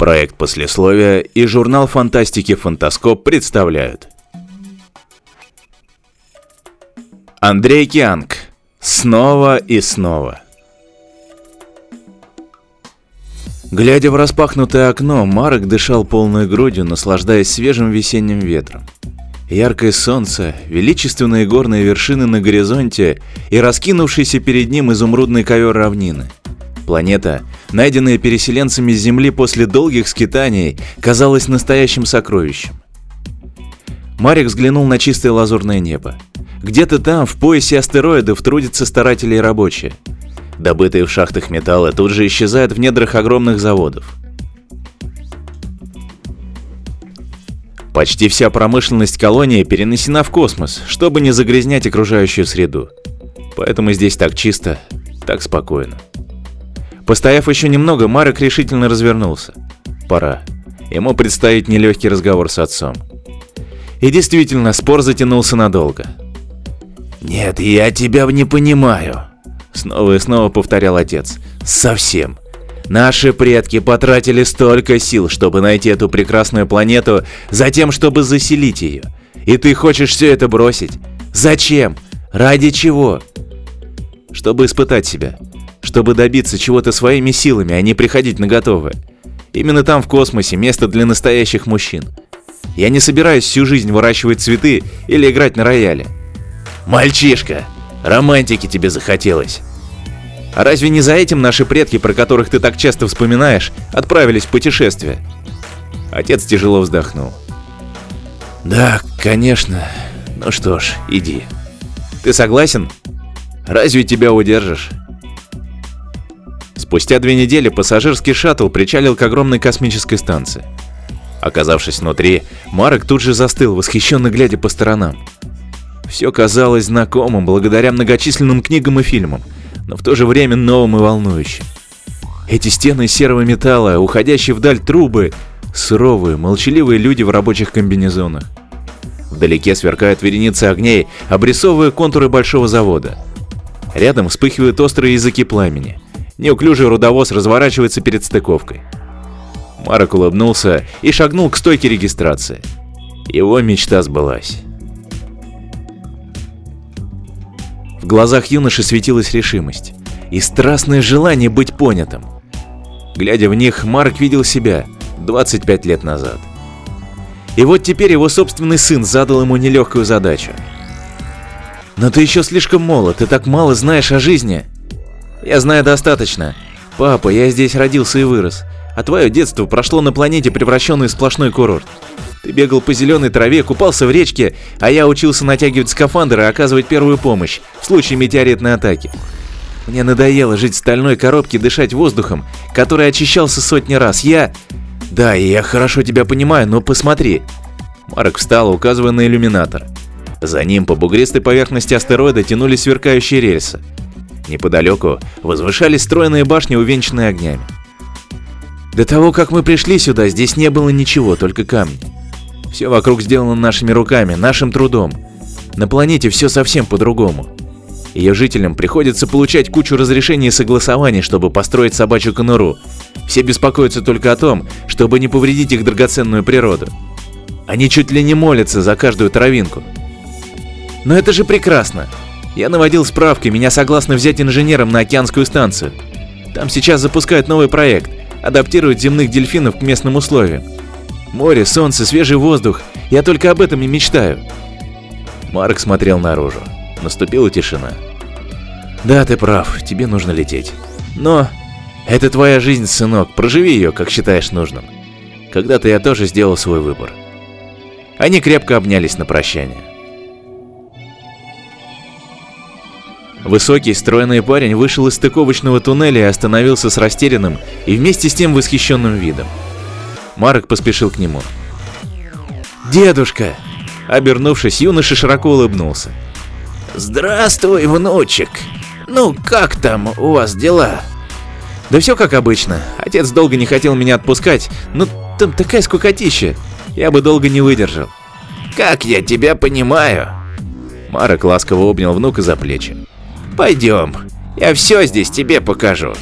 Проект послесловия и журнал фантастики «Фантаскоп» представляют. Андрей Кианг. Снова и снова. Глядя в распахнутое окно, Марок дышал полной грудью, наслаждаясь свежим весенним ветром. Яркое солнце, величественные горные вершины на горизонте и раскинувшийся перед ним изумрудный ковер равнины – Планета, найденная переселенцами с Земли после долгих скитаний, казалась настоящим сокровищем. Марик взглянул на чистое лазурное небо. Где-то там, в поясе астероидов, трудятся старатели и рабочие. Добытые в шахтах металлы тут же исчезают в недрах огромных заводов. Почти вся промышленность колонии перенесена в космос, чтобы не загрязнять окружающую среду. Поэтому здесь так чисто, так спокойно. Постояв еще немного, Марек решительно развернулся. Пора. Ему предстоит нелегкий разговор с отцом. И действительно, спор затянулся надолго. «Нет, я тебя не понимаю», — снова и снова повторял отец. «Совсем. Наши предки потратили столько сил, чтобы найти эту прекрасную планету, затем, чтобы заселить ее. И ты хочешь все это бросить? Зачем? Ради чего?» «Чтобы испытать себя чтобы добиться чего-то своими силами, а не приходить на готовое. Именно там в космосе место для настоящих мужчин. Я не собираюсь всю жизнь выращивать цветы или играть на рояле. Мальчишка, романтики тебе захотелось. А разве не за этим наши предки, про которых ты так часто вспоминаешь, отправились в путешествие? Отец тяжело вздохнул. Да, конечно. Ну что ж, иди. Ты согласен? Разве тебя удержишь? Спустя две недели пассажирский шаттл причалил к огромной космической станции. Оказавшись внутри, Марек тут же застыл, восхищенно глядя по сторонам. Все казалось знакомым благодаря многочисленным книгам и фильмам, но в то же время новым и волнующим. Эти стены серого металла, уходящие вдаль трубы, суровые, молчаливые люди в рабочих комбинезонах. Вдалеке сверкают вереницы огней, обрисовывая контуры большого завода. Рядом вспыхивают острые языки пламени – Неуклюжий рудовоз разворачивается перед стыковкой. Марок улыбнулся и шагнул к стойке регистрации. Его мечта сбылась. В глазах юноши светилась решимость и страстное желание быть понятым. Глядя в них, Марк видел себя 25 лет назад. И вот теперь его собственный сын задал ему нелегкую задачу. «Но ты еще слишком молод, ты так мало знаешь о жизни», я знаю достаточно. Папа, я здесь родился и вырос. А твое детство прошло на планете, превращенной в сплошной курорт. Ты бегал по зеленой траве, купался в речке, а я учился натягивать скафандр и оказывать первую помощь в случае метеоритной атаки. Мне надоело жить в стальной коробке, дышать воздухом, который очищался сотни раз. Я... Да, я хорошо тебя понимаю, но посмотри. Марк встал, указывая на иллюминатор. За ним по бугристой поверхности астероида тянулись сверкающие рельсы. Неподалеку возвышались стройные башни, увенчанные огнями. До того, как мы пришли сюда, здесь не было ничего, только камни. Все вокруг сделано нашими руками, нашим трудом. На планете все совсем по-другому. Ее жителям приходится получать кучу разрешений и согласований, чтобы построить собачью конуру. Все беспокоятся только о том, чтобы не повредить их драгоценную природу. Они чуть ли не молятся за каждую травинку. Но это же прекрасно. Я наводил справки, меня согласны взять инженером на океанскую станцию. Там сейчас запускают новый проект, адаптируют земных дельфинов к местным условиям. Море, солнце, свежий воздух. Я только об этом и мечтаю. Марк смотрел наружу. Наступила тишина. Да, ты прав, тебе нужно лететь. Но это твоя жизнь, сынок, проживи ее, как считаешь нужным. Когда-то я тоже сделал свой выбор. Они крепко обнялись на прощание. Высокий, стройный парень вышел из стыковочного туннеля и остановился с растерянным и вместе с тем восхищенным видом. Марк поспешил к нему. «Дедушка!» Обернувшись, юноша широко улыбнулся. «Здравствуй, внучек! Ну, как там у вас дела?» «Да все как обычно. Отец долго не хотел меня отпускать, но там такая скукотища. Я бы долго не выдержал». «Как я тебя понимаю?» Марок ласково обнял внука за плечи. Пойдем, я все здесь тебе покажу.